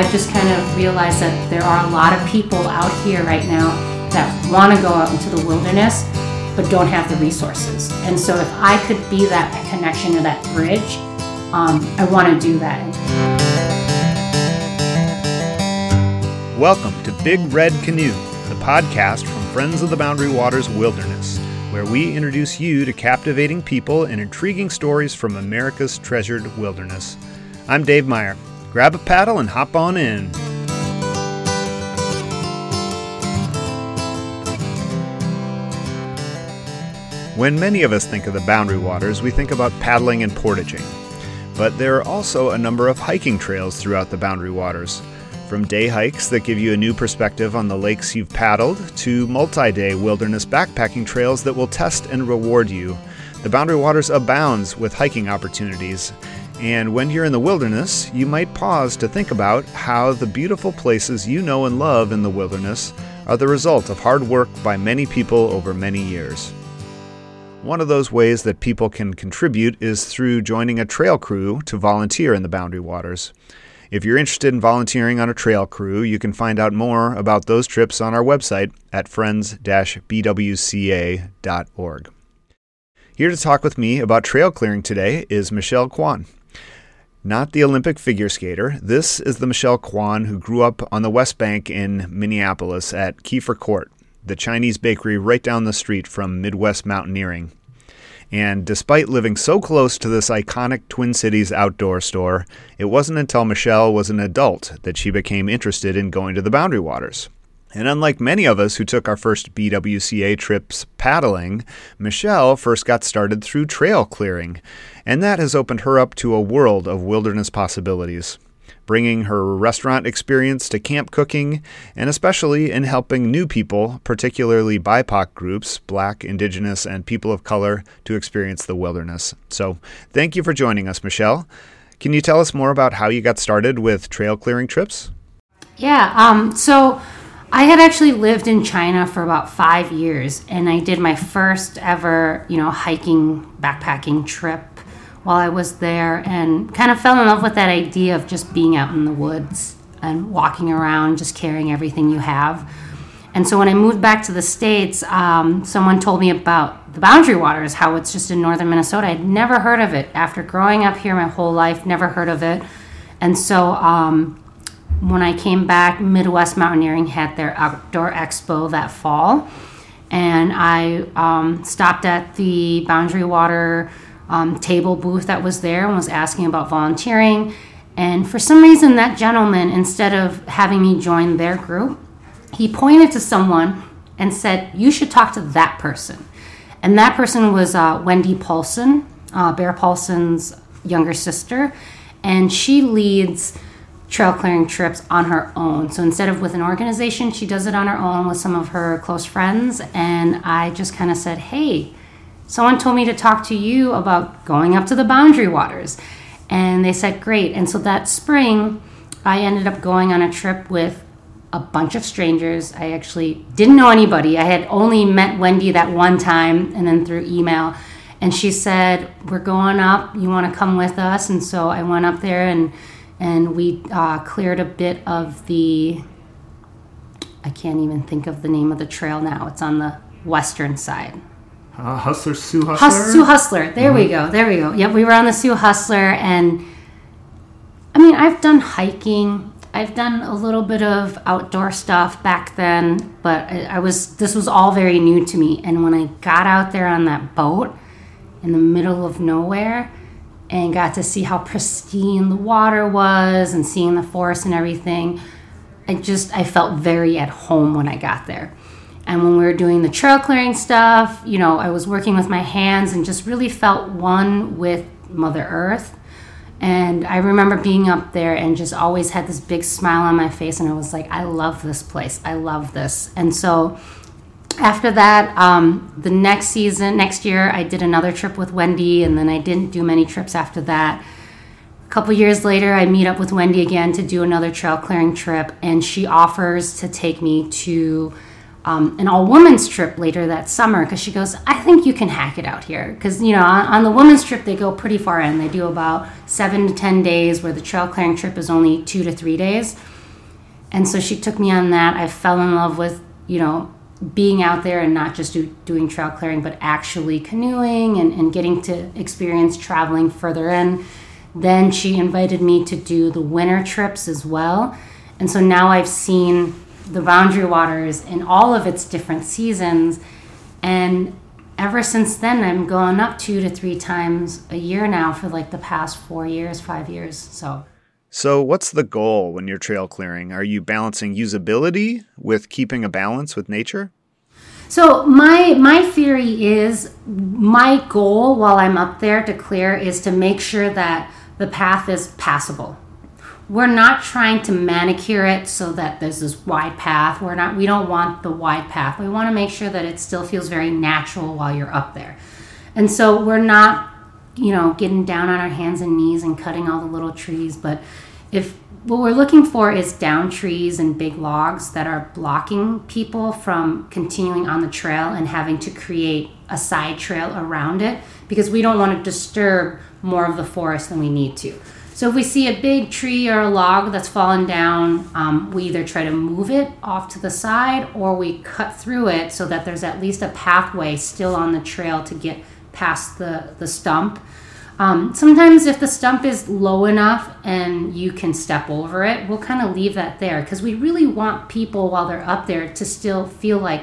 I've just kind of realized that there are a lot of people out here right now that want to go out into the wilderness but don't have the resources. And so if I could be that connection or that bridge, um, I want to do that. Welcome to Big Red Canoe, the podcast from Friends of the Boundary Waters Wilderness, where we introduce you to captivating people and intriguing stories from America's treasured wilderness. I'm Dave Meyer. Grab a paddle and hop on in. When many of us think of the Boundary Waters, we think about paddling and portaging. But there are also a number of hiking trails throughout the Boundary Waters. From day hikes that give you a new perspective on the lakes you've paddled, to multi day wilderness backpacking trails that will test and reward you. The Boundary Waters abounds with hiking opportunities, and when you're in the wilderness, you might pause to think about how the beautiful places you know and love in the wilderness are the result of hard work by many people over many years. One of those ways that people can contribute is through joining a trail crew to volunteer in the Boundary Waters. If you're interested in volunteering on a trail crew, you can find out more about those trips on our website at friends-bwca.org. Here to talk with me about trail clearing today is Michelle Kwan. Not the Olympic figure skater, this is the Michelle Kwan who grew up on the West Bank in Minneapolis at Keefer Court the Chinese bakery right down the street from Midwest Mountaineering. And despite living so close to this iconic Twin Cities outdoor store, it wasn't until Michelle was an adult that she became interested in going to the Boundary Waters. And unlike many of us who took our first BWCA trips paddling, Michelle first got started through trail clearing, and that has opened her up to a world of wilderness possibilities bringing her restaurant experience to camp cooking, and especially in helping new people, particularly BIPOC groups, Black, Indigenous, and people of color, to experience the wilderness. So, thank you for joining us, Michelle. Can you tell us more about how you got started with trail clearing trips? Yeah, um, so I had actually lived in China for about five years, and I did my first ever, you know, hiking backpacking trip while I was there and kind of fell in love with that idea of just being out in the woods and walking around, just carrying everything you have. And so when I moved back to the States, um, someone told me about the Boundary Waters, how it's just in northern Minnesota. I'd never heard of it. After growing up here my whole life, never heard of it. And so um, when I came back, Midwest Mountaineering had their outdoor expo that fall. And I um, stopped at the Boundary Water um, table booth that was there and was asking about volunteering. And for some reason, that gentleman, instead of having me join their group, he pointed to someone and said, You should talk to that person. And that person was uh, Wendy Paulson, uh, Bear Paulson's younger sister. And she leads trail clearing trips on her own. So instead of with an organization, she does it on her own with some of her close friends. And I just kind of said, Hey, someone told me to talk to you about going up to the boundary waters. And they said, great. And so that spring, I ended up going on a trip with a bunch of strangers. I actually didn't know anybody. I had only met Wendy that one time and then through email. And she said, We're going up. You want to come with us? And so I went up there and and we uh, cleared a bit of the I can't even think of the name of the trail now. It's on the western side. Uh, Hustler Sioux Hustler. Hus- Sioux Hustler. There mm-hmm. we go. There we go. Yep, we were on the Sioux Hustler, and I mean, I've done hiking. I've done a little bit of outdoor stuff back then, but I, I was this was all very new to me. And when I got out there on that boat in the middle of nowhere and got to see how pristine the water was and seeing the forest and everything, I just I felt very at home when I got there. And when we were doing the trail clearing stuff, you know, I was working with my hands and just really felt one with Mother Earth. And I remember being up there and just always had this big smile on my face. And I was like, I love this place. I love this. And so after that, um, the next season, next year, I did another trip with Wendy. And then I didn't do many trips after that. A couple years later, I meet up with Wendy again to do another trail clearing trip. And she offers to take me to um, an all women's trip later that summer because she goes, I think you can hack it out here. Because, you know, on, on, the women's trip, they go pretty far in. They do about seven to 10 days, where the trail clearing trip is only two to three days. And so she took me on that. I fell in love with, you know, being out there and not just do, doing trail clearing, but actually canoeing and, and getting to experience traveling further in. Then she invited me to do the winter trips as well. And so now I've seen the Boundary Waters in all of its different seasons. And ever since then, I'm going up two to three times a year now for like the past four years, five years. So. So, what's the goal when you're trail clearing? Are you balancing usability with keeping a balance with nature? So my my theory is my goal while I'm up there to clear is to make sure that the path is passable we're not trying to manicure it so that there's this wide path. We're not we don't want the wide path. We want to make sure that it still feels very natural while you're up there. And so we're not, you know, getting down on our hands and knees and cutting all the little trees, but if what we're looking for is down trees and big logs that are blocking people from continuing on the trail and having to create a side trail around it because we don't want to disturb more of the forest than we need to. So if we see a big tree or a log that's fallen down, um, we either try to move it off to the side or we cut through it so that there's at least a pathway still on the trail to get past the, the stump. Um, sometimes if the stump is low enough and you can step over it, we'll kind of leave that there because we really want people while they're up there to still feel like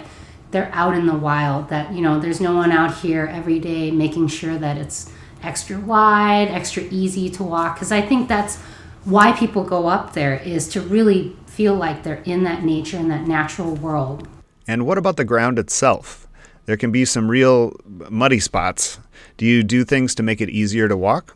they're out in the wild, that, you know, there's no one out here every day making sure that it's extra wide, extra easy to walk because I think that's why people go up there is to really feel like they're in that nature in that natural world. And what about the ground itself? There can be some real muddy spots. Do you do things to make it easier to walk?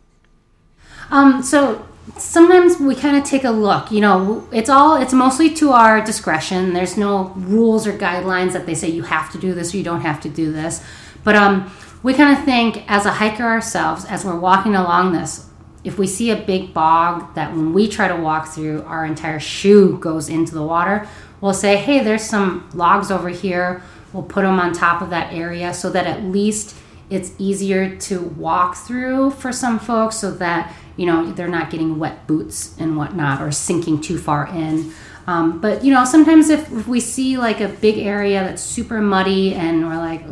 Um, so sometimes we kind of take a look. You know, it's all it's mostly to our discretion. There's no rules or guidelines that they say you have to do this or you don't have to do this. But um, we kind of think as a hiker ourselves, as we're walking along this, if we see a big bog that when we try to walk through, our entire shoe goes into the water, we'll say, hey, there's some logs over here. We'll put them on top of that area so that at least it's easier to walk through for some folks so that, you know, they're not getting wet boots and whatnot or sinking too far in. Um, but you know, sometimes if, if, we see like a big area that's super muddy and we're like,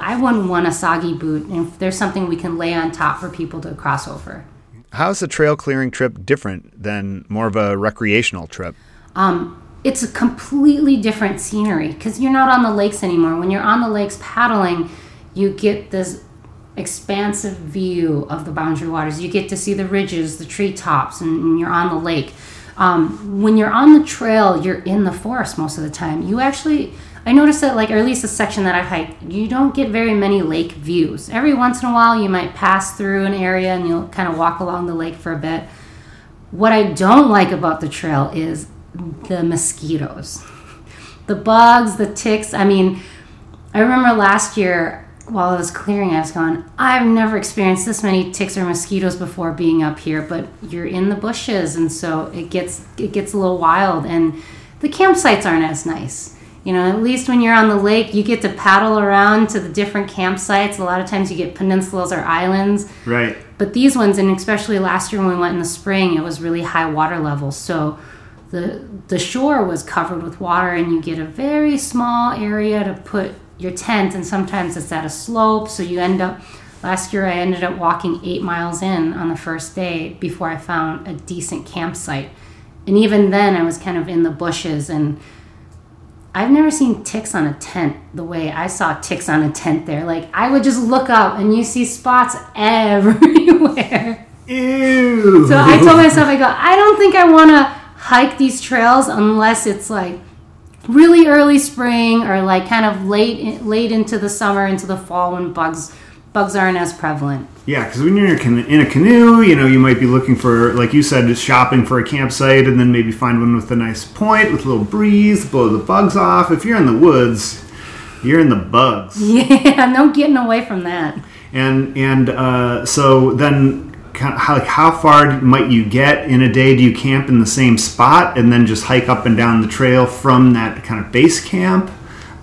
I wouldn't want a soggy boot, and if there's something we can lay on top for people to cross over. How's the trail clearing trip different than more of a recreational trip? Um, it's a completely different scenery because you're not on the lakes anymore. When you're on the lakes paddling, you get this expansive view of the boundary waters. You get to see the ridges, the treetops, and, and you're on the lake. Um, when you're on the trail, you're in the forest most of the time. You actually, I noticed that, like, or at least the section that I hiked, you don't get very many lake views. Every once in a while, you might pass through an area and you'll kind of walk along the lake for a bit. What I don't like about the trail is the mosquitoes, the bugs, the ticks. I mean, I remember last year while I was clearing, I was going, I've never experienced this many ticks or mosquitoes before being up here, but you're in the bushes, and so it gets it gets a little wild, and the campsites aren't as nice. You know, at least when you're on the lake, you get to paddle around to the different campsites. A lot of times you get peninsulas or islands. Right. But these ones, and especially last year when we went in the spring, it was really high water levels. So the the shore was covered with water, and you get a very small area to put your tent, and sometimes it's at a slope. So you end up, last year I ended up walking eight miles in on the first day before I found a decent campsite. And even then, I was kind of in the bushes, and I've never seen ticks on a tent the way I saw ticks on a tent there. Like, I would just look up and you see spots everywhere. Ew. So I told myself, I go, I don't think I want to hike these trails unless it's like really early spring or like kind of late late into the summer into the fall when bugs bugs aren't as prevalent. Yeah, because when you're in a canoe, you know, you might be looking for, like you said, just shopping for a campsite and then maybe find one with a nice point with a little breeze, blow the bugs off. If you're in the woods, you're in the bugs. Yeah, no getting away from that. And and uh, so then how, like how far might you get in a day? Do you camp in the same spot and then just hike up and down the trail from that kind of base camp?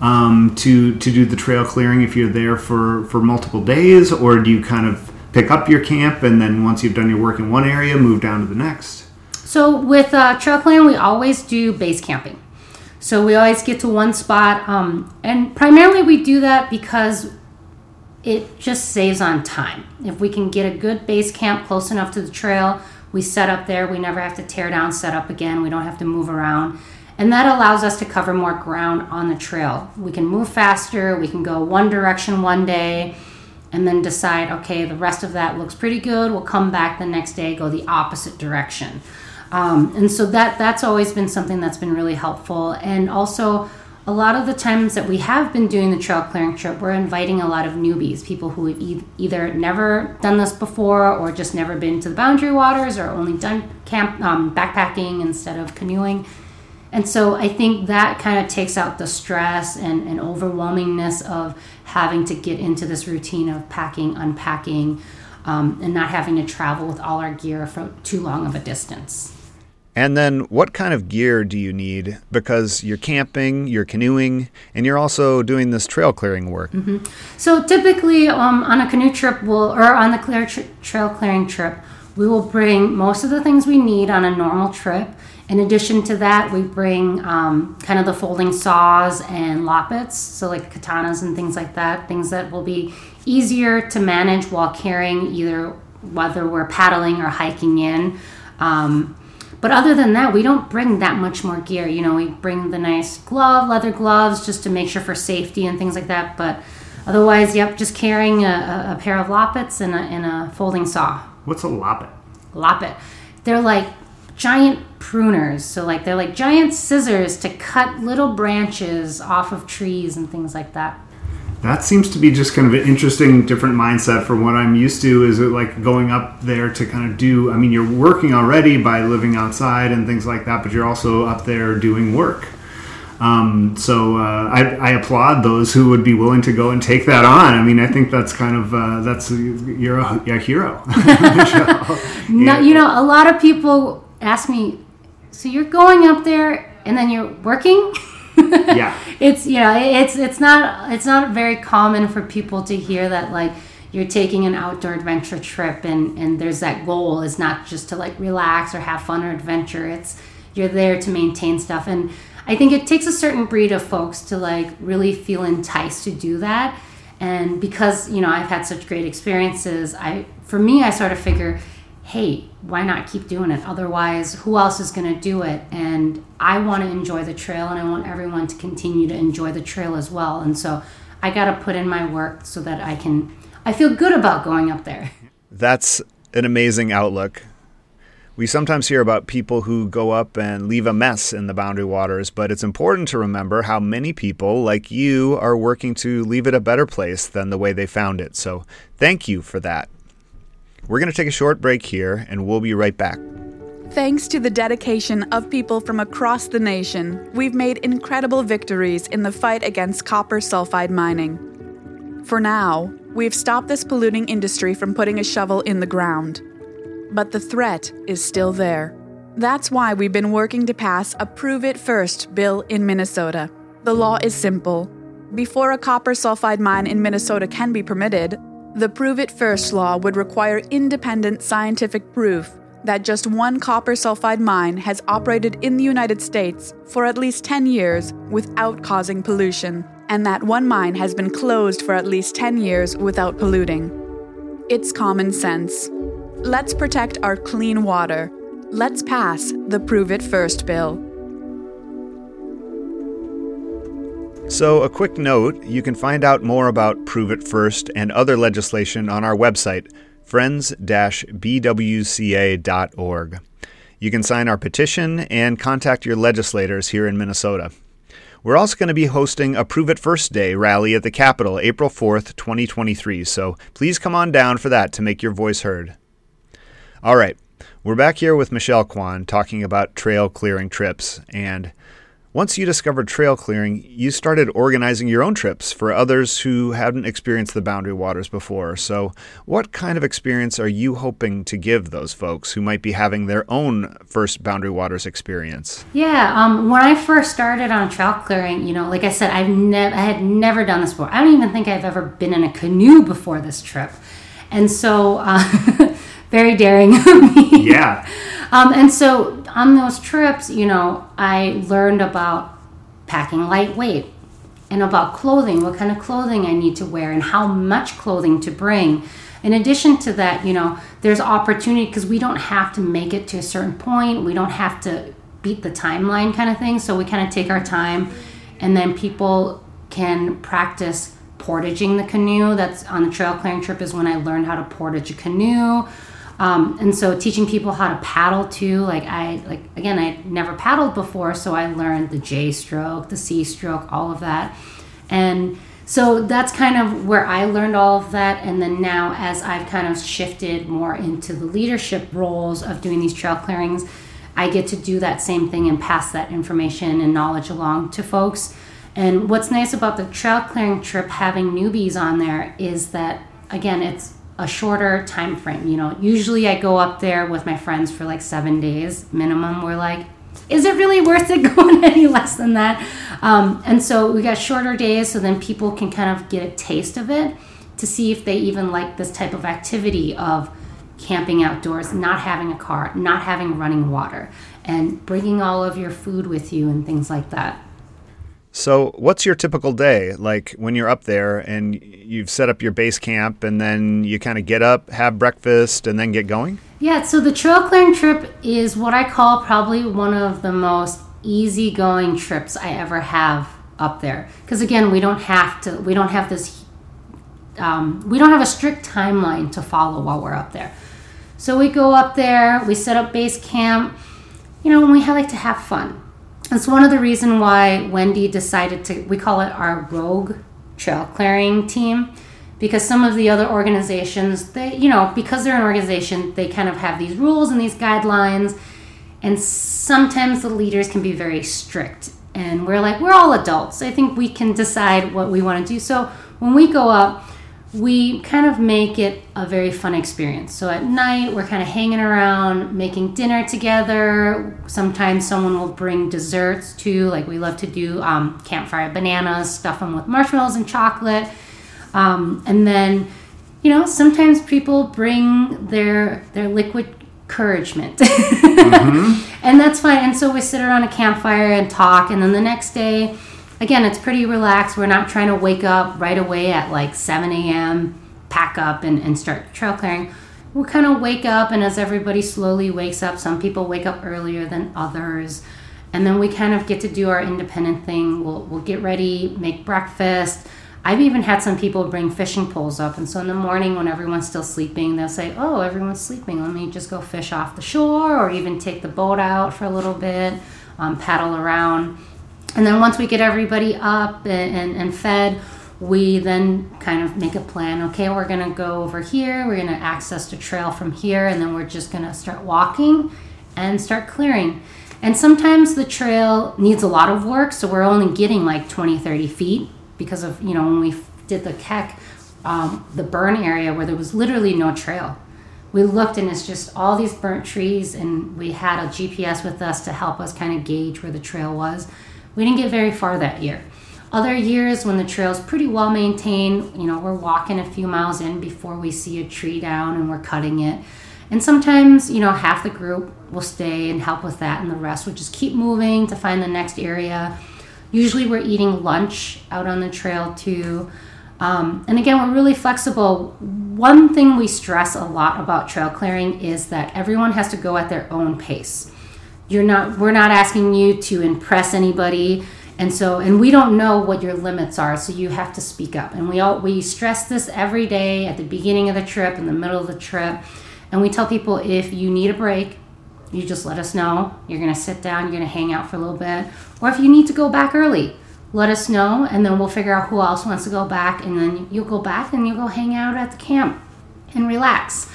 um, to to do the trail clearing if you're there for for multiple days, or do you kind of pick up your camp and then once you've done your work in one area, move down to the next? So with uh, trail we always do base camping. So we always get to one spot, um, and primarily we do that because it just saves on time. If we can get a good base camp close enough to the trail, we set up there. We never have to tear down, set up again. We don't have to move around. And that allows us to cover more ground on the trail. We can move faster, we can go one direction one day, and then decide, okay, the rest of that looks pretty good. We'll come back the next day, go the opposite direction. Um, and so that that's always been something that's been really helpful. And also, a lot of the times that we have been doing the trail clearing trip, we're inviting a lot of newbies, people who have e- either never done this before or just never been to the boundary waters or only done camp um, backpacking instead of canoeing. And so I think that kind of takes out the stress and, and overwhelmingness of having to get into this routine of packing, unpacking, um, and not having to travel with all our gear for too long of a distance. And then, what kind of gear do you need? Because you're camping, you're canoeing, and you're also doing this trail clearing work. Mm-hmm. So, typically, um, on a canoe trip, we'll, or on the clear tra- trail clearing trip, we will bring most of the things we need on a normal trip. In addition to that, we bring um, kind of the folding saws and loppets, so like katanas and things like that, things that will be easier to manage while carrying, either whether we're paddling or hiking in. Um, but other than that, we don't bring that much more gear. You know, we bring the nice glove, leather gloves, just to make sure for safety and things like that. But otherwise, yep, just carrying a, a pair of loppets and a, and a folding saw. What's a loppet? Loppet. They're like giant pruners. So like they're like giant scissors to cut little branches off of trees and things like that. That seems to be just kind of an interesting, different mindset from what I'm used to. Is it like going up there to kind of do? I mean, you're working already by living outside and things like that, but you're also up there doing work. Um, so uh, I, I, applaud those who would be willing to go and take that on. I mean, I think that's kind of uh, that's you're a, you're a hero. no, you know, a lot of people ask me, so you're going up there and then you're working. yeah, it's you know, it's it's not it's not very common for people to hear that like you're taking an outdoor adventure trip and and there's that goal is not just to like relax or have fun or adventure. It's you're there to maintain stuff and I think it takes a certain breed of folks to like really feel enticed to do that. And because, you know, I've had such great experiences, I for me I sort of figure, hey, why not keep doing it? Otherwise, who else is going to do it? And I want to enjoy the trail and I want everyone to continue to enjoy the trail as well. And so I got to put in my work so that I can I feel good about going up there. That's an amazing outlook. We sometimes hear about people who go up and leave a mess in the boundary waters, but it's important to remember how many people, like you, are working to leave it a better place than the way they found it. So thank you for that. We're going to take a short break here, and we'll be right back. Thanks to the dedication of people from across the nation, we've made incredible victories in the fight against copper sulfide mining. For now, we've stopped this polluting industry from putting a shovel in the ground but the threat is still there. That's why we've been working to pass a Prove It First bill in Minnesota. The law is simple. Before a copper sulfide mine in Minnesota can be permitted, the Prove It First law would require independent scientific proof that just one copper sulfide mine has operated in the United States for at least 10 years without causing pollution, and that one mine has been closed for at least 10 years without polluting. It's common sense. Let's protect our clean water. Let's pass the Prove It First bill. So, a quick note you can find out more about Prove It First and other legislation on our website, friends bwca.org. You can sign our petition and contact your legislators here in Minnesota. We're also going to be hosting a Prove It First Day rally at the Capitol April 4th, 2023, so please come on down for that to make your voice heard. All right, we're back here with Michelle Kwan talking about trail clearing trips. And Once you discovered trail clearing, you started organizing your own trips for others who hadn't experienced the Boundary Waters before. So, what kind of experience are you hoping to give those folks who might be having their own first Boundary Waters experience? Yeah, um, when I first started on trail clearing, you know, like I said, I've never, I had never done this before. I don't even think I've ever been in a canoe before this trip, and so uh, very daring of me. Yeah. Um, and so on those trips, you know, I learned about packing lightweight and about clothing, what kind of clothing I need to wear and how much clothing to bring. In addition to that, you know, there's opportunity because we don't have to make it to a certain point. We don't have to beat the timeline kind of thing. So we kind of take our time and then people can practice portaging the canoe. That's on the trail clearing trip is when I learned how to portage a canoe. Um, and so teaching people how to paddle too like i like again i never paddled before so i learned the j stroke the c stroke all of that. And so that's kind of where i learned all of that and then now as i've kind of shifted more into the leadership roles of doing these trail clearings i get to do that same thing and pass that information and knowledge along to folks. And what's nice about the trail clearing trip having newbies on there is that again it's a shorter time frame. You know, usually I go up there with my friends for like seven days minimum. We're like, is it really worth it going any less than that? Um, and so we got shorter days, so then people can kind of get a taste of it to see if they even like this type of activity of camping outdoors, not having a car, not having running water, and bringing all of your food with you and things like that. So, what's your typical day like when you're up there and you've set up your base camp and then you kind of get up, have breakfast, and then get going? Yeah, so the trail clearing trip is what I call probably one of the most easygoing trips I ever have up there. Because again, we don't have to, we don't have this, um, we don't have a strict timeline to follow while we're up there. So we go up there, we set up base camp, you know, and we like to have fun that's one of the reason why Wendy decided to, we call it our rogue trail clearing team, because some of the other organizations, they, you know, because they're an organization, they kind of have these rules and these guidelines, and sometimes the leaders can be very strict. And we're like, we're all adults. I think we can decide what we want to do. So when we go up, we kind of make it a very fun experience. So at night, we're kind of hanging around, making dinner together. Sometimes someone will bring desserts too. Like we love to do um, campfire bananas, stuff them with marshmallows and chocolate. Um, and then, you know, sometimes people bring their their liquid encouragement, mm-hmm. and that's fine. And so we sit around a campfire and talk. And then the next day again, it's pretty relaxed. We're not trying to wake up right away at like 7 a.m., pack up, and, and start trail clearing. We'll kind of wake up, and as everybody slowly wakes up, some people wake up earlier than others. And then we kind of get to do our independent thing. We'll, we'll get ready, make breakfast. I've even had some people bring fishing poles up. And so in the morning, when everyone's still sleeping, they'll say, Oh, everyone's sleeping. Let me just go fish off the shore or even take the boat out for a little bit, um, paddle around. And then once we get everybody up and, and, and fed, we then kind of make a plan. Okay, we're going to go over here. We're going to access the trail from here, and then we're just going to start walking and start clearing. And sometimes the trail needs a lot of work, so we're only getting like 20, 30 feet because of, you know, when we did the Kek, um, the burn area where there was literally no trail. We looked and it's just all these burnt trees, and we had a GPS with us to help us kind of gauge where the trail was. We didn't get very far that year. Other years, when the trail's pretty well maintained, you know, we're walking a few miles in before we see a tree down and we're cutting it. And sometimes, you know, half the group will stay and help with that, and the rest will just keep moving to find the next area. Usually, we're eating lunch out on the trail too. Um, and again, we're really flexible. One thing we stress a lot about trail clearing is that everyone has to go at their own pace you're not we're not asking you to impress anybody. And so and we don't know what your limits are so you have to speak up. And we all we stress this every day at the beginning of the trip in the middle of the trip. And we tell people if you need a break you just let us know. You're going to sit down you're going to hang out for a little bit. Or if you need to go back early let us know and then we'll figure out who else wants to go back. And then you'll go back and you'll go hang out at the camp and relax.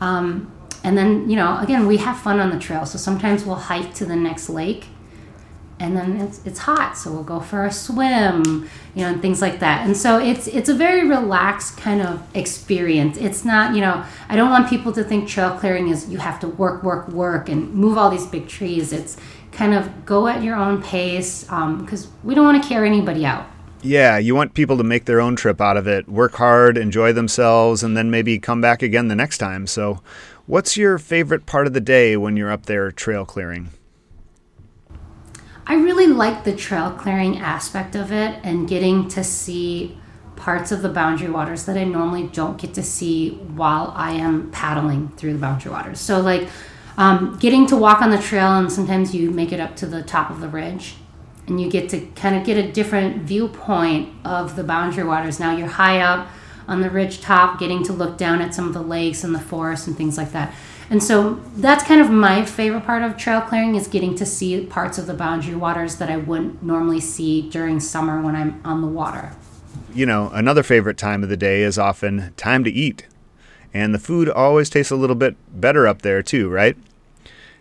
Um, and then, you know, again, we have fun on the trail. So sometimes we'll hike to the next lake and then it's, it's hot. So we'll go for a swim you know and things like that. And so it's it's a very relaxed kind of experience. It's not you know i don't want people to think trail clearing is you have to work work work and move all these big trees. It's kind of go at your own pace because um, we don't want to carry anybody out. Yeah, you want people to make their own trip out of it, work hard, enjoy themselves, and then maybe come back again the next time. So, what's your favorite part of the day when you're up there trail clearing? I really like the trail clearing aspect of it and getting to see parts of the boundary waters that I normally don't get to see while I am paddling through the boundary waters. So, like um, getting to walk on the trail, and sometimes you make it up to the top of the ridge and you get to kind of get a different viewpoint of the boundary waters. Now you're high up on the ridge top, getting to look down at some of the lakes and the forests and things like that. And so that's kind of my favorite part of trail clearing is getting to see parts of the boundary waters that I wouldn't normally see during summer when I'm on the water. You know, another favorite time of the day is often time to eat. And the food always tastes a little bit better up there too, right?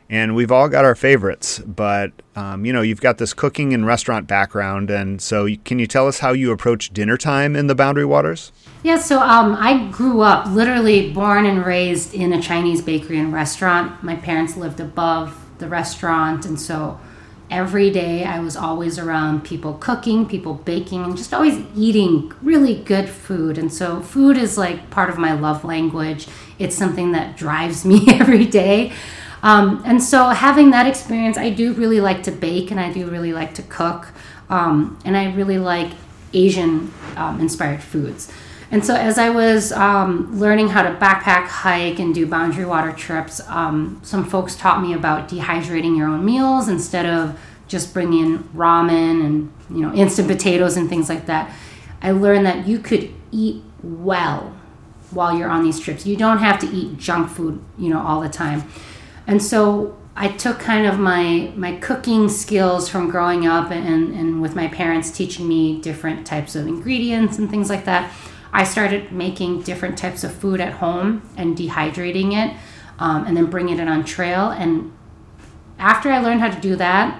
And we've all got our favorites but um, you know you've got this cooking and restaurant background and so can you tell us how you approach dinner time in the boundary waters? Yeah so um, i grew up literally born and raised in a chinese bakery and restaurant. My parents lived above the restaurant and so every day i was always around people cooking people baking and just always eating really good food. And so food is like part of my love language. It's something that drives me every day um, and so having that experience, I do really like to bake and I do really like to cook. Um, and I really like Asian um, inspired foods. And so as I was um, learning how to backpack, hike, and do boundary water trips, um, some folks taught me about dehydrating your own meals instead of just bringing ramen and you know instant potatoes and things like that. I learned that you could eat well while you're on these trips. You don't have to eat junk food, you know, all the time. And so I took kind of my my cooking skills from growing up and, and with my parents teaching me different types of ingredients and things like that. I started making different types of food at home and dehydrating it um, and then bringing it on trail. And after I learned how to do that,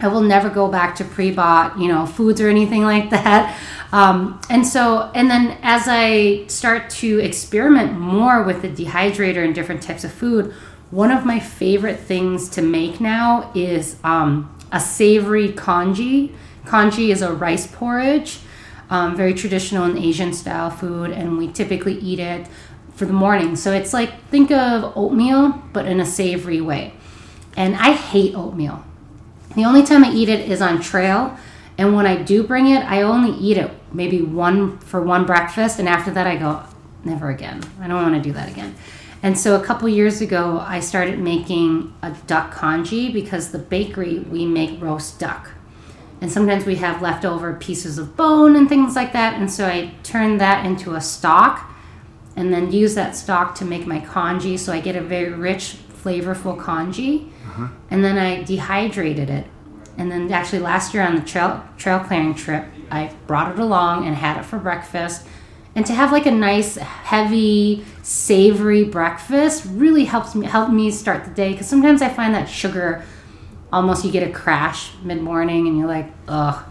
I will never go back to pre-bought, you know, foods or anything like that. Um, and so, and then as I start to experiment more with the dehydrator and different types of food, one of my favorite things to make now is um, a savory congee. Congee is a rice porridge, um, very traditional and Asian style food, and we typically eat it for the morning. So it's like think of oatmeal, but in a savory way. And I hate oatmeal. The only time I eat it is on trail, and when I do bring it, I only eat it maybe one for one breakfast, and after that I go, never again. I don't want to do that again. And so a couple years ago, I started making a duck congee because the bakery we make roast duck. And sometimes we have leftover pieces of bone and things like that. And so I turned that into a stock and then use that stock to make my congee. So I get a very rich, flavorful congee. Uh-huh. And then I dehydrated it. And then actually last year on the trail, trail clearing trip, I brought it along and had it for breakfast and to have like a nice heavy savory breakfast really helps me help me start the day because sometimes i find that sugar almost you get a crash mid-morning and you're like ugh.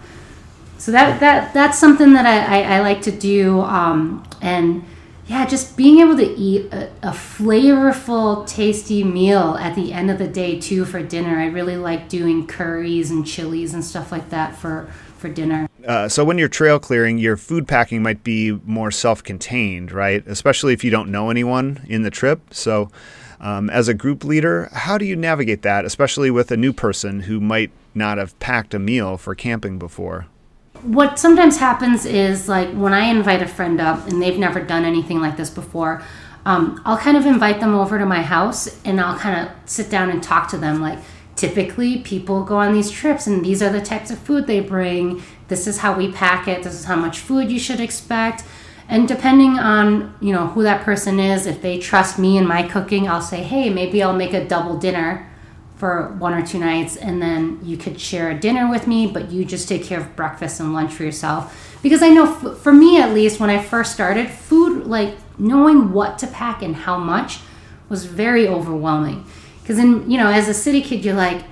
So that that that's something that i, I, I like to do um, and yeah just being able to eat a, a flavorful tasty meal at the end of the day too for dinner. I really like doing curries and chilies and stuff like that for for dinner. Uh, so when you're trail clearing, your food packing might be more self-contained, right? Especially if you don't know anyone in the trip. So, um, as a group leader, how do you navigate that, especially with a new person who might not have packed a meal for camping before? What sometimes happens is like when I invite a friend up and they've never done anything like this before, um, I'll kind of invite them over to my house and I'll kind of sit down and talk to them like typically people go on these trips and these are the types of food they bring. This is how we pack it. This is how much food you should expect. And depending on you know who that person is if they trust me and my cooking i'll say hey maybe i'll make a double dinner for one or two nights and then you could share a dinner with me but you just take care of breakfast and lunch for yourself. Because i know for me at least when i first started food like knowing what to pack and how much was very overwhelming because then, you know, as a city kid, you're like,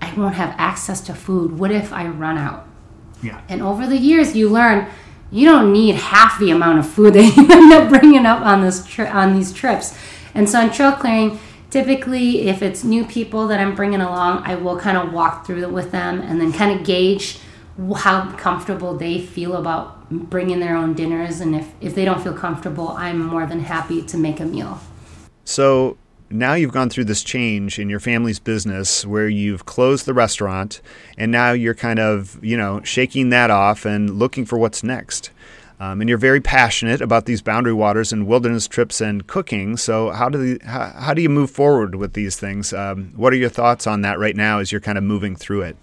I won't have access to food. What if I run out? Yeah. And over the years, you learn you don't need half the amount of food that you end up bringing up on this tri- on these trips. And so on trail clearing, typically, if it's new people that I'm bringing along, I will kind of walk through it with them and then kind of gauge how comfortable they feel about bringing their own dinners. And if, if they don't feel comfortable, I'm more than happy to make a meal. So now you've gone through this change in your family's business where you've closed the restaurant and now you're kind of, you know, shaking that off and looking for what's next. Um, and you're very passionate about these boundary waters and wilderness trips and cooking. So how do the, how, how do you move forward with these things? Um, what are your thoughts on that right now as you're kind of moving through it?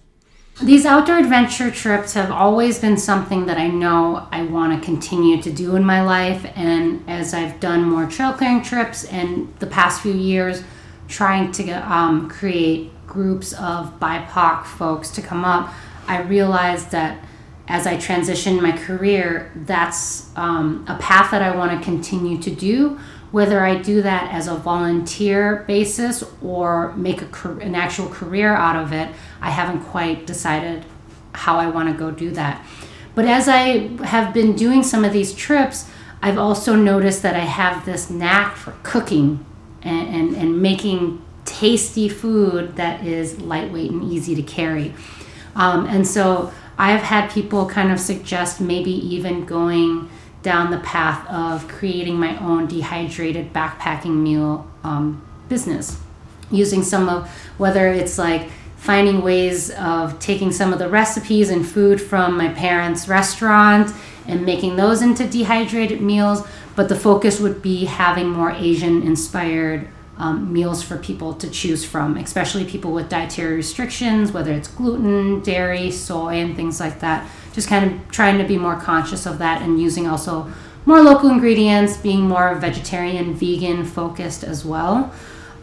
These outdoor adventure trips have always been something that I know I want to continue to do in my life. And as I've done more trail clearing trips and the past few years, trying to um, create groups of BIPOC folks to come up, I realized that as I transition my career, that's um, a path that I want to continue to do whether I do that as a volunteer basis or make a, an actual career out of it, I haven't quite decided how I want to go do that. But as I have been doing some of these trips, I've also noticed that I have this knack for cooking and, and, and making tasty food that is lightweight and easy to carry. Um, and so I've had people kind of suggest maybe even going down the path of creating my own dehydrated backpacking meal um, business. Using some of whether it's like finding ways of taking some of the recipes and food from my parents restaurant and making those into dehydrated meals but the focus would be having more asian inspired um, meals for people to choose from especially people with dietary restrictions whether it's gluten dairy soy and things like that just kind of trying to be more conscious of that and using also more local ingredients, being more vegetarian, vegan focused as well.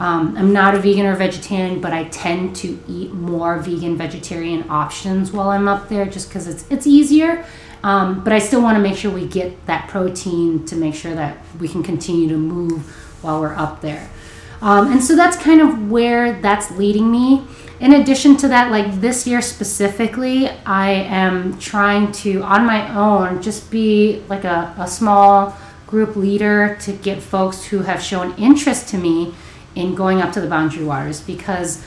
Um, I'm not a vegan or vegetarian, but I tend to eat more vegan vegetarian options while I'm up there just because it's it's easier. Um, but I still want to make sure we get that protein to make sure that we can continue to move while we're up there. Um, and so that's kind of where that's leading me in addition to that, like this year specifically, I am trying to, on my own, just be like a, a small group leader to get folks who have shown interest to me in going up to the boundary waters because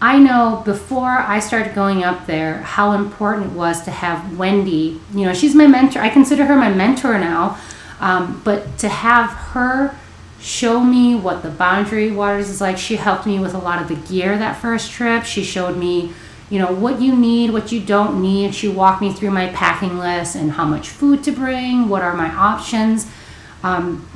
I know before I started going up there how important it was to have Wendy. You know, she's my mentor. I consider her my mentor now. Um, but to have her show me what the boundary waters is like. She helped me with a lot of the gear that first trip. She showed me, you know, what you need, what you don't need. She walked me through my packing list and how much food to bring, what are my options. Um,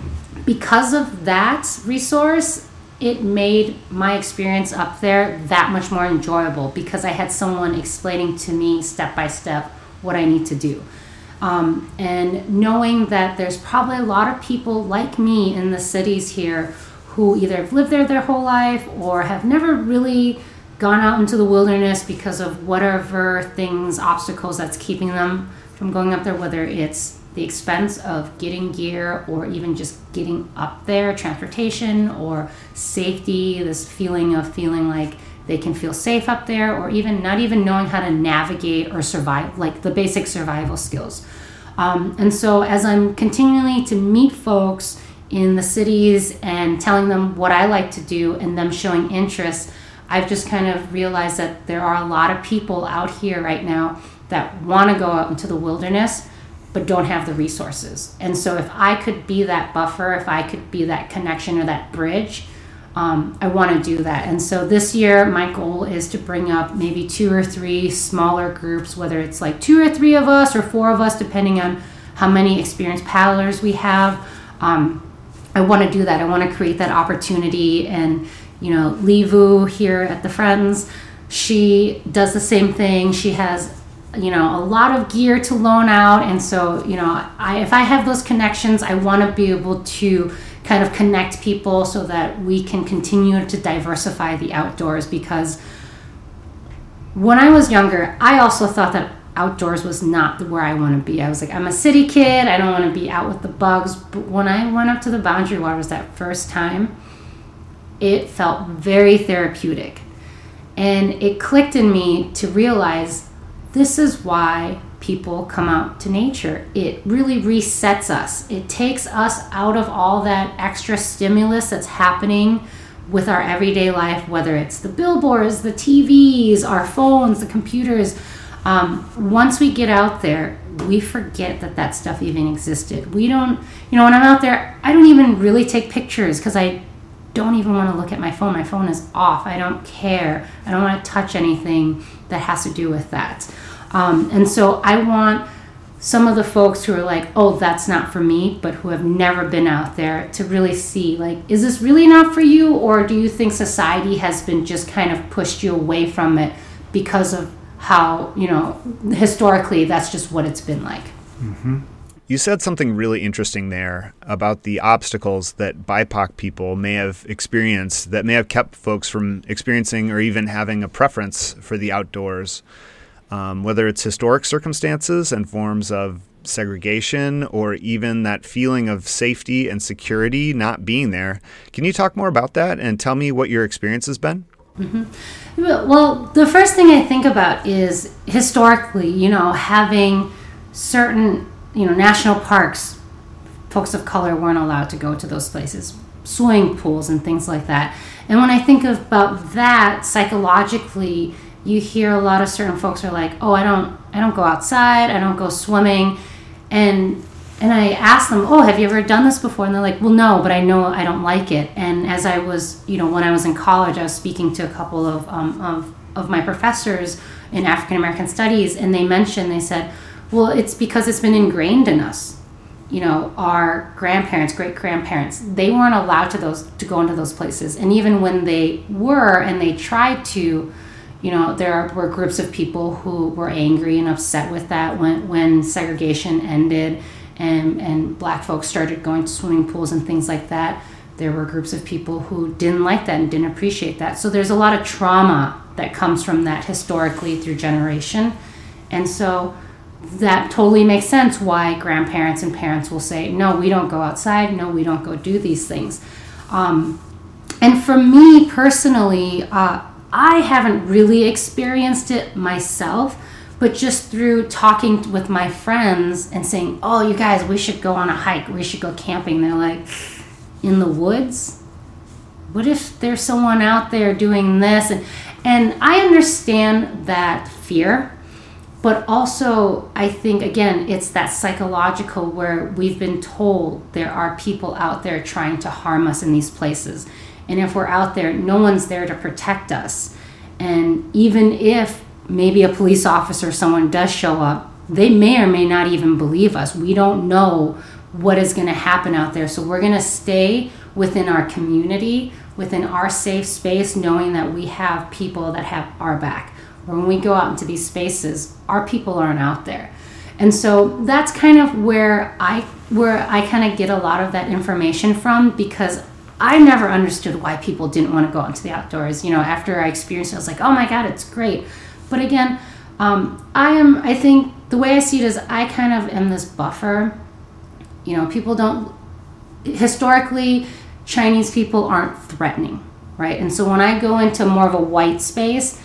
because of that resource, it made my experience up there that much more enjoyable because I had someone explaining to me step by step what I need to do. Um, and knowing that there's probably a lot of people like me in the cities here who either have lived there their whole life or have never really gone out into the wilderness because of whatever things, obstacles that's keeping them from going up there, whether it's the expense of getting gear or even just getting up there, transportation or safety, this feeling of feeling like they can feel safe up there, or even not even knowing how to navigate or survive, like the basic survival skills. Um, and so, as I'm continually to meet folks in the cities and telling them what I like to do and them showing interest, I've just kind of realized that there are a lot of people out here right now that want to go out into the wilderness but don't have the resources. And so, if I could be that buffer, if I could be that connection or that bridge, um, I want to do that. And so this year, my goal is to bring up maybe two or three smaller groups, whether it's like two or three of us or four of us, depending on how many experienced paddlers we have. Um, I want to do that. I want to create that opportunity. And, you know, Livu here at the Friends, she does the same thing. She has you know a lot of gear to loan out and so you know I, if i have those connections i want to be able to kind of connect people so that we can continue to diversify the outdoors because when I was younger, I also thought that outdoors was not where I want to be. I was like, I'm a city kid. I don't want to be out with the bugs. But when I went up to the Boundary Waters that first time, it felt very therapeutic. And it clicked in me to realize this is why people come out to nature. It really resets us. It takes us out of all that extra stimulus that's happening with our everyday life, whether it's the billboards, the TVs, our phones, the computers. Um, once we get out there, we forget that that stuff even existed. We don't, you know, when I'm out there, I don't even really take pictures because I don't even want to look at my phone. My phone is off. I don't care. I don't want to touch anything that has to do with that. Um, and so I want some of the folks who are like, oh, that's not for me, but who have never been out there to really see, like, is this really not for you? Or do you think society has been just kind of pushed you away from it because of how, you know, historically that's just what it's been like? Mm-hmm. You said something really interesting there about the obstacles that BIPOC people may have experienced that may have kept folks from experiencing or even having a preference for the outdoors um, whether it's historic circumstances and forms of segregation or even that feeling of safety and security not being there. Can you talk more about that and tell me what your experience has been? Mm-hmm. Well, the first thing I think about is historically, you know, having certain, you know, national parks, folks of color weren't allowed to go to those places, swimming pools and things like that. And when I think about that psychologically, you hear a lot of certain folks are like, "Oh, I don't I don't go outside, I don't go swimming." And and I asked them, "Oh, have you ever done this before?" And they're like, "Well, no, but I know I don't like it." And as I was, you know, when I was in college, I was speaking to a couple of um, of of my professors in African American studies, and they mentioned they said, "Well, it's because it's been ingrained in us." You know, our grandparents, great grandparents, they weren't allowed to those to go into those places, and even when they were and they tried to, you know, there were groups of people who were angry and upset with that when, when segregation ended and, and black folks started going to swimming pools and things like that. There were groups of people who didn't like that and didn't appreciate that. So there's a lot of trauma that comes from that historically through generation. And so that totally makes sense why grandparents and parents will say, no, we don't go outside, no, we don't go do these things. Um, and for me personally, uh, I haven't really experienced it myself, but just through talking with my friends and saying, "Oh, you guys, we should go on a hike. We should go camping." They're like, "In the woods? What if there's someone out there doing this?" And and I understand that fear, but also I think again, it's that psychological where we've been told there are people out there trying to harm us in these places and if we're out there, no one's there to protect us. And even if maybe a police officer or someone does show up, they may or may not even believe us. We don't know what is going to happen out there. So we're going to stay within our community, within our safe space, knowing that we have people that have our back. When we go out into these spaces, our people aren't out there. And so that's kind of where I where I kind of get a lot of that information from because I never understood why people didn't want to go out into the outdoors. You know, after I experienced it, I was like, oh my God, it's great. But again, um, I am, I think the way I see it is I kind of am this buffer. You know, people don't, historically, Chinese people aren't threatening, right? And so when I go into more of a white space,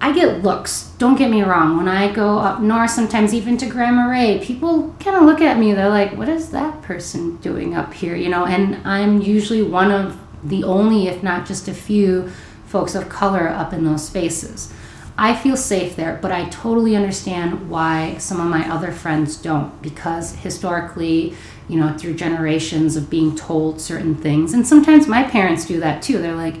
I get looks. Don't get me wrong. When I go up north, sometimes even to Grand Marais, people kind of look at me. They're like, "What is that person doing up here?" You know. And I'm usually one of the only, if not just a few, folks of color up in those spaces. I feel safe there, but I totally understand why some of my other friends don't because historically, you know, through generations of being told certain things, and sometimes my parents do that too. They're like,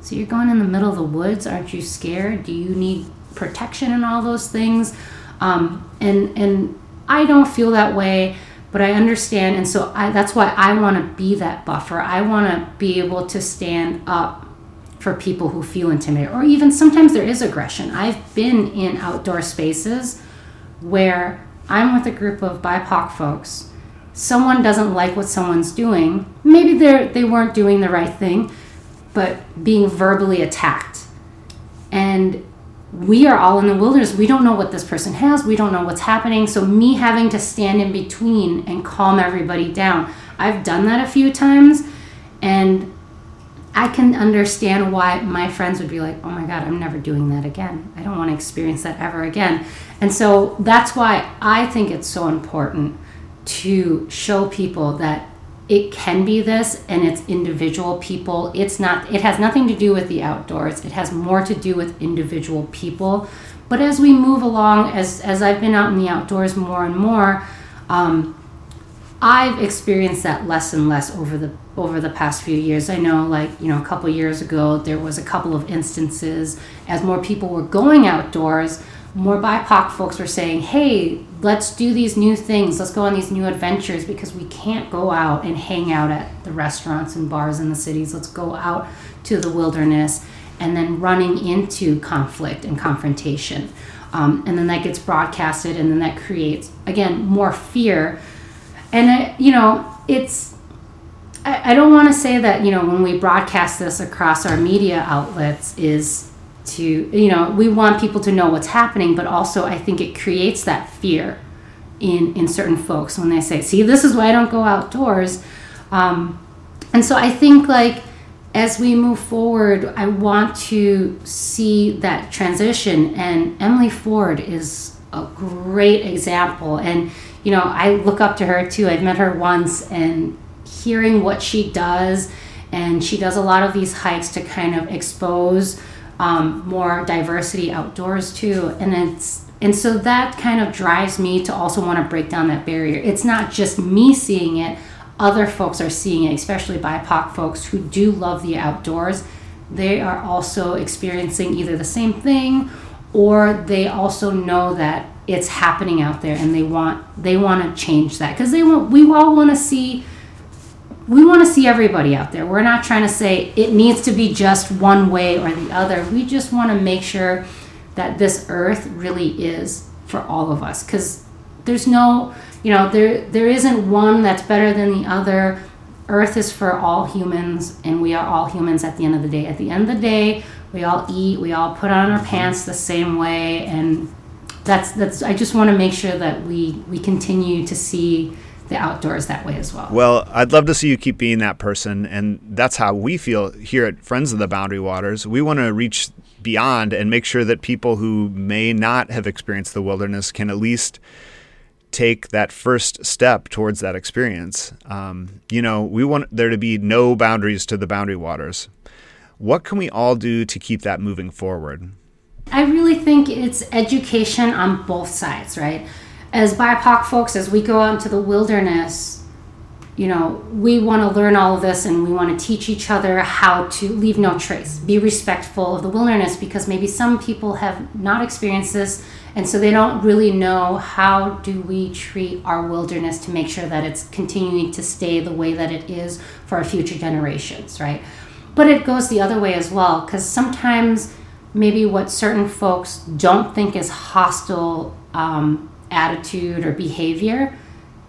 so you're going in the middle of the woods. Aren't you scared? Do you need protection and all those things? Um, and and I don't feel that way, but I understand, and so I, that's why I want to be that buffer. I want to be able to stand up for people who feel intimidated, or even sometimes there is aggression. I've been in outdoor spaces where I'm with a group of BIPOC folks. Someone doesn't like what someone's doing. Maybe they they weren't doing the right thing but being verbally attacked. And we are all in the wilderness. We don't know what this person has. We don't know what's happening. So, me having to stand in between and calm everybody down, I've done that a few times. And I can understand why my friends would be like, oh my God, I'm never doing that again. I don't want to experience that ever again. And so that's why I think it's so important to show people that it can be this and it's individual people. It's not, it has nothing to do with the outdoors, it has more to do with individual people. But as we move along, as, as I've been out in the outdoors more and more, um, I've experienced that less and less over the over the past few years. I know, like you know, a couple years ago, there was a couple of instances as more people were going outdoors. More BIPOC folks were saying, "Hey, let's do these new things. Let's go on these new adventures because we can't go out and hang out at the restaurants and bars in the cities. Let's go out to the wilderness." And then running into conflict and confrontation, um, and then that gets broadcasted, and then that creates again more fear and I, you know it's I, I don't want to say that you know when we broadcast this across our media outlets is to you know we want people to know what's happening but also i think it creates that fear in in certain folks when they say see this is why i don't go outdoors um, and so i think like as we move forward i want to see that transition and emily ford is a great example and you know, I look up to her too. I've met her once and hearing what she does, and she does a lot of these hikes to kind of expose um, more diversity outdoors too. And it's and so that kind of drives me to also want to break down that barrier. It's not just me seeing it; other folks are seeing it, especially BIPOC folks who do love the outdoors. They are also experiencing either the same thing or they also know that it's happening out there and they want they want to change that because they want we all want to see we want to see everybody out there. We're not trying to say it needs to be just one way or the other. We just want to make sure that this earth really is for all of us. Because there's no you know there there isn't one that's better than the other. Earth is for all humans and we are all humans at the end of the day. At the end of the day we all eat we all put on our pants the same way and that's that's I just want to make sure that we we continue to see the outdoors that way as well. Well, I'd love to see you keep being that person and that's how we feel here at Friends of the Boundary Waters. We want to reach beyond and make sure that people who may not have experienced the wilderness can at least take that first step towards that experience. Um, you know, we want there to be no boundaries to the boundary waters. What can we all do to keep that moving forward? I really think it's education on both sides, right? As BIPOC folks, as we go out into the wilderness, you know, we want to learn all of this and we want to teach each other how to leave no trace, be respectful of the wilderness because maybe some people have not experienced this and so they don't really know how do we treat our wilderness to make sure that it's continuing to stay the way that it is for our future generations, right? But it goes the other way as well because sometimes maybe what certain folks don't think is hostile um, attitude or behavior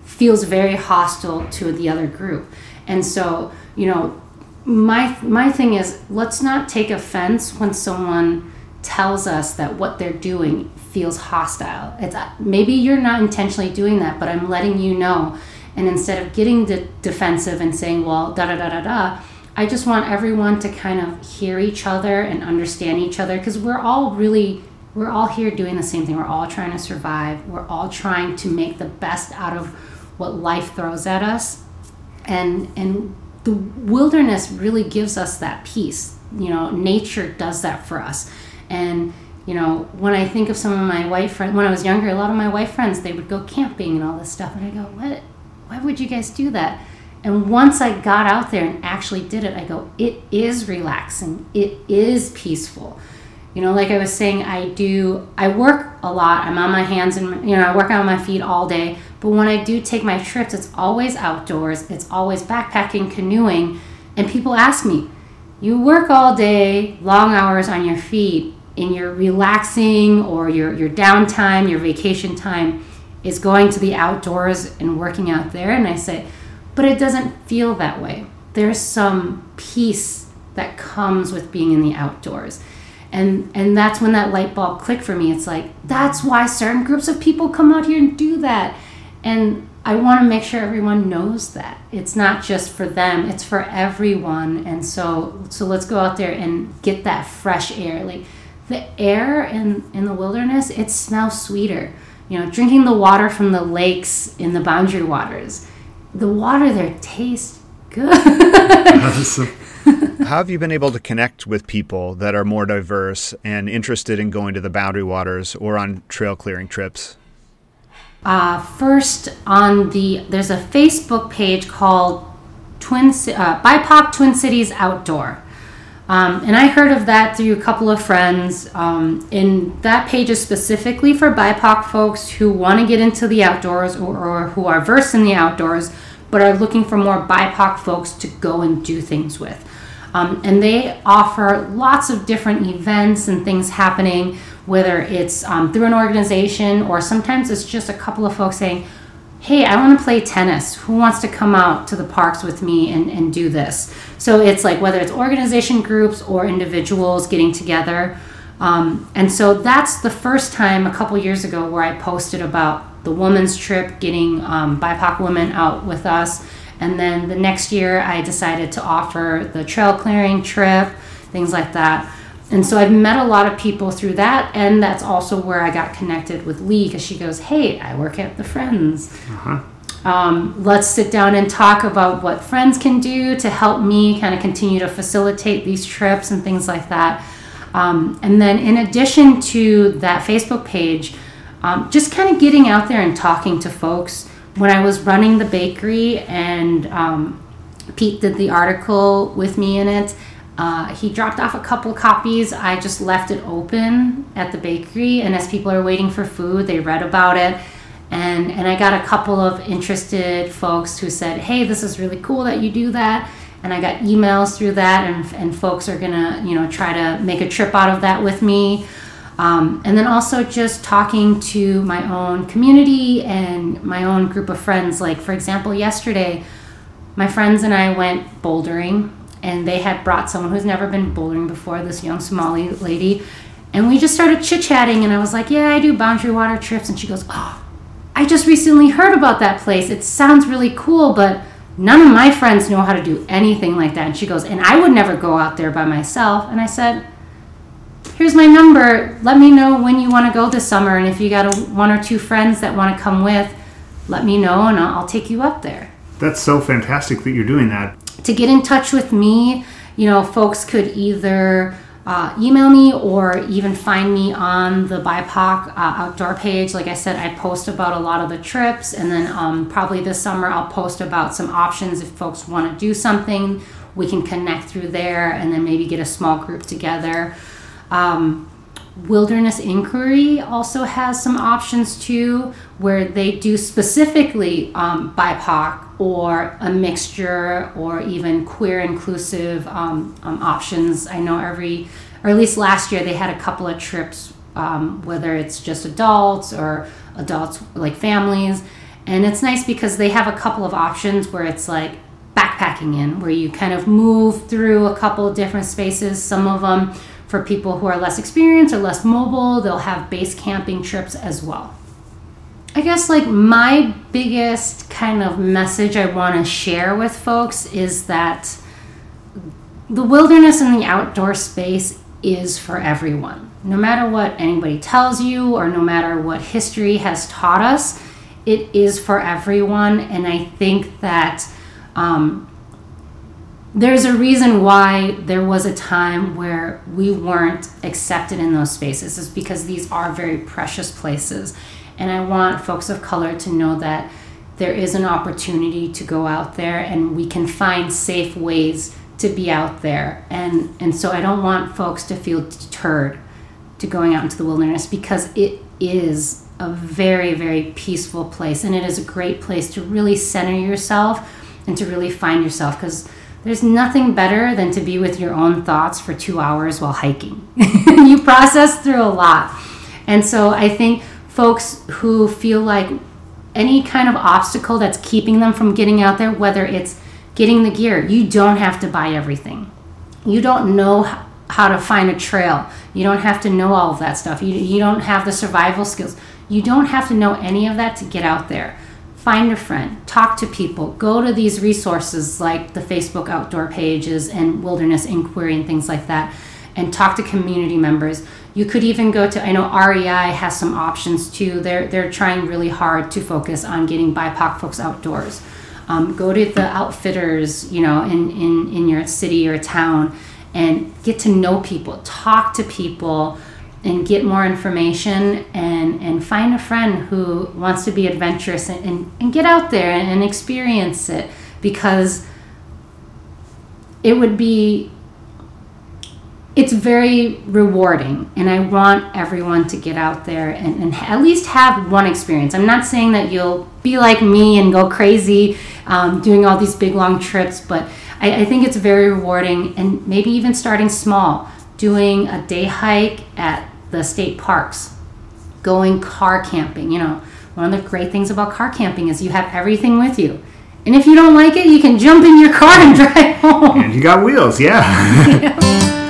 feels very hostile to the other group. And so, you know, my my thing is let's not take offense when someone tells us that what they're doing feels hostile. It's uh, maybe you're not intentionally doing that, but I'm letting you know. And instead of getting de- defensive and saying, "Well, da da da da da," I just want everyone to kind of hear each other and understand each other because we're all really we're all here doing the same thing. We're all trying to survive. We're all trying to make the best out of what life throws at us. And and the wilderness really gives us that peace. You know, nature does that for us. And you know, when I think of some of my white friends, when I was younger, a lot of my white friends, they would go camping and all this stuff. And I go, what? Why would you guys do that? And once I got out there and actually did it, I go, it is relaxing. It is peaceful. You know, like I was saying, I do, I work a lot. I'm on my hands and, you know, I work on my feet all day. But when I do take my trips, it's always outdoors, it's always backpacking, canoeing. And people ask me, you work all day, long hours on your feet, and your relaxing or your, your downtime, your vacation time is going to the outdoors and working out there. And I say, but it doesn't feel that way. There's some peace that comes with being in the outdoors. And and that's when that light bulb clicked for me. It's like that's why certain groups of people come out here and do that. And I want to make sure everyone knows that it's not just for them; it's for everyone. And so, so let's go out there and get that fresh air. Like the air in in the wilderness, it smells sweeter. You know, drinking the water from the lakes in the boundary waters, the water there tastes good. How have you been able to connect with people that are more diverse and interested in going to the boundary waters or on trail clearing trips? Uh, first, on the there's a Facebook page called Twin uh, BIPOC Twin Cities Outdoor, um, and I heard of that through a couple of friends. Um, and that page is specifically for BIPOC folks who want to get into the outdoors or, or who are versed in the outdoors, but are looking for more BIPOC folks to go and do things with. Um, and they offer lots of different events and things happening, whether it's um, through an organization or sometimes it's just a couple of folks saying, Hey, I want to play tennis. Who wants to come out to the parks with me and, and do this? So it's like whether it's organization groups or individuals getting together. Um, and so that's the first time a couple years ago where I posted about the women's trip, getting um, BIPOC women out with us and then the next year, I decided to offer the trail clearing trip, things like that. And so I've met a lot of people through that, and that's also where I got connected with Lee because she goes, "Hey, I work at the Friends. Uh-huh. Um, let's sit down and talk about what Friends can do to help me kind of continue to facilitate these trips and things like that." Um, and then, in addition to that Facebook page, um, just kind of getting out there and talking to folks when I was running the bakery and um, Pete did the article with me in it, uh, he dropped off a couple copies. I just left it open at the bakery, and as people are waiting for food, they read about it. And, and I got a couple of interested folks who said, Hey, this is really cool that you do that. And I got emails through that, and, and folks are gonna, you know, try to make a trip out of that with me. Um, and then also just talking to my own community and my own group of friends. Like, for example, yesterday, my friends and I went bouldering, and they had brought someone who's never been bouldering before, this young Somali lady. And we just started chit chatting, and I was like, Yeah, I do boundary water trips. And she goes, Oh, I just recently heard about that place. It sounds really cool, but none of my friends know how to do anything like that. And she goes, And I would never go out there by myself. And I said, here's my number. Let me know when you want to go this summer. And if you got a, one or two friends that want to come with, let me know and I'll, I'll take you up there. That's so fantastic that you're doing that. To get in touch with me, you know, folks could either uh, email me or even find me on the BIPOC uh, outdoor page. Like I said, I post about a lot of the trips, and then um, probably this summer I'll post about some options if folks want to do something. We can connect through there and then maybe get a small group together. Um, Wilderness Inquiry also has some options too, where they do specifically um, BIPOC or a mixture or even queer inclusive um, um, options. I know every, or at least last year, they had a couple of trips, um, whether it's just adults or adults like families. And it's nice because they have a couple of options where it's like backpacking in, where you kind of move through a couple of different spaces. Some of them for people who are less experienced or less mobile, they'll have base camping trips as well. I guess like my biggest kind of message I want to share with folks is that the wilderness and the outdoor space is for everyone. No matter what anybody tells you or no matter what history has taught us, it is for everyone. And I think that um, there's a reason why there was a time where we weren't accepted in those spaces is because these are very precious places. And i want folks of color to know that there is an opportunity to go out there and we can find safe ways to be out there. And and so i don't want folks to feel deterred to going out into the wilderness because it is a very very peaceful place. And it is a great place to really center yourself and to really find yourself because there's nothing better than to be with your own thoughts for two hours while hiking. you process through a lot. And so I think folks who feel like any kind of obstacle that's keeping them from getting out there, whether it's getting the gear, you don't have to buy everything. You don't know how to find a trail. You don't have to know all of that stuff. You, you don't have the survival skills. You don't have to know any of that to get out there find a friend, talk to people, go to these resources like the Facebook outdoor pages and wilderness inquiry and things like that, and talk to community members. You could even go to I know REI has some options too. They're they're trying really hard to focus on getting BIPOC folks outdoors. Um, go to the outfitters, you know, in, in, in your city or town and get to know people, talk to people, and get more information and, and find a friend who wants to be adventurous and, and, and get out there and, and experience it. Because it would be it's very rewarding and i want everyone to get out there and, and, at least have one experience. I'm not saying that you'll be like me and go crazy um, doing all these big long trips but I, I think it's very rewarding and maybe even starting small doing a day hike at the state parks going car camping you know one of the great things about car camping is you have everything with you and if you don't like it you can jump in your car and drive home and you got wheels yeah. yeah.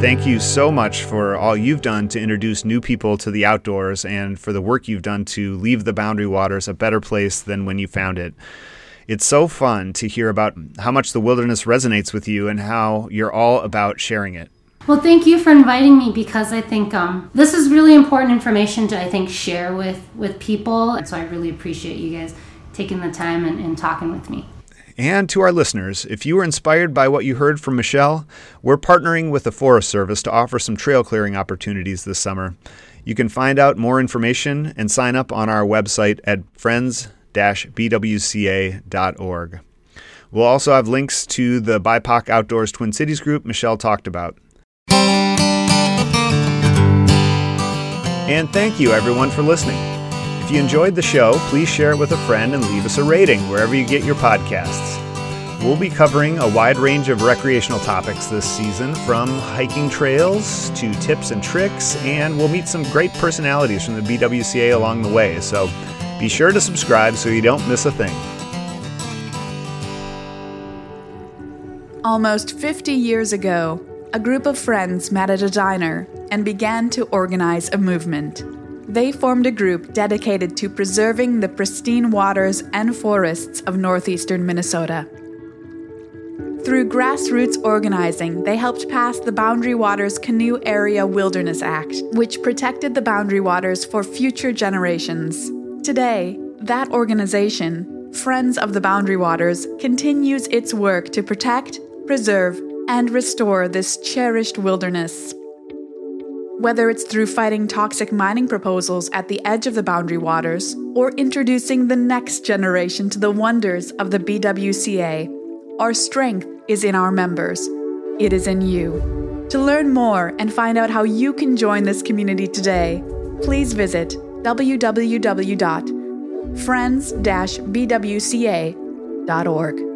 Thank you so much for all you've done to introduce new people to the outdoors and for the work you've done to leave the Boundary Waters a better place than when you found it. It's so fun to hear about how much the wilderness resonates with you and how you're all about sharing it. Well, thank you for inviting me because I think um, this is really important information to I think share with with people. So I really appreciate you guys taking the time and, and talking with me. And to our listeners, if you were inspired by what you heard from Michelle, we're partnering with the Forest Service to offer some trail clearing opportunities this summer. You can find out more information and sign up on our website at friends-bwca.org. We'll also have links to the BIPOC Outdoors Twin Cities group Michelle talked about. And thank you everyone for listening. If you enjoyed the show, please share it with a friend and leave us a rating wherever you get your podcasts. We'll be covering a wide range of recreational topics this season, from hiking trails to tips and tricks, and we'll meet some great personalities from the BWCA along the way. So be sure to subscribe so you don't miss a thing. Almost 50 years ago, a group of friends met at a diner and began to organize a movement. They formed a group dedicated to preserving the pristine waters and forests of northeastern Minnesota. Through grassroots organizing, they helped pass the Boundary Waters Canoe Area Wilderness Act, which protected the boundary waters for future generations. Today, that organization, Friends of the Boundary Waters, continues its work to protect, preserve, and restore this cherished wilderness. Whether it's through fighting toxic mining proposals at the edge of the boundary waters or introducing the next generation to the wonders of the BWCA, our strength is in our members. It is in you. To learn more and find out how you can join this community today, please visit www.friends-bwca.org.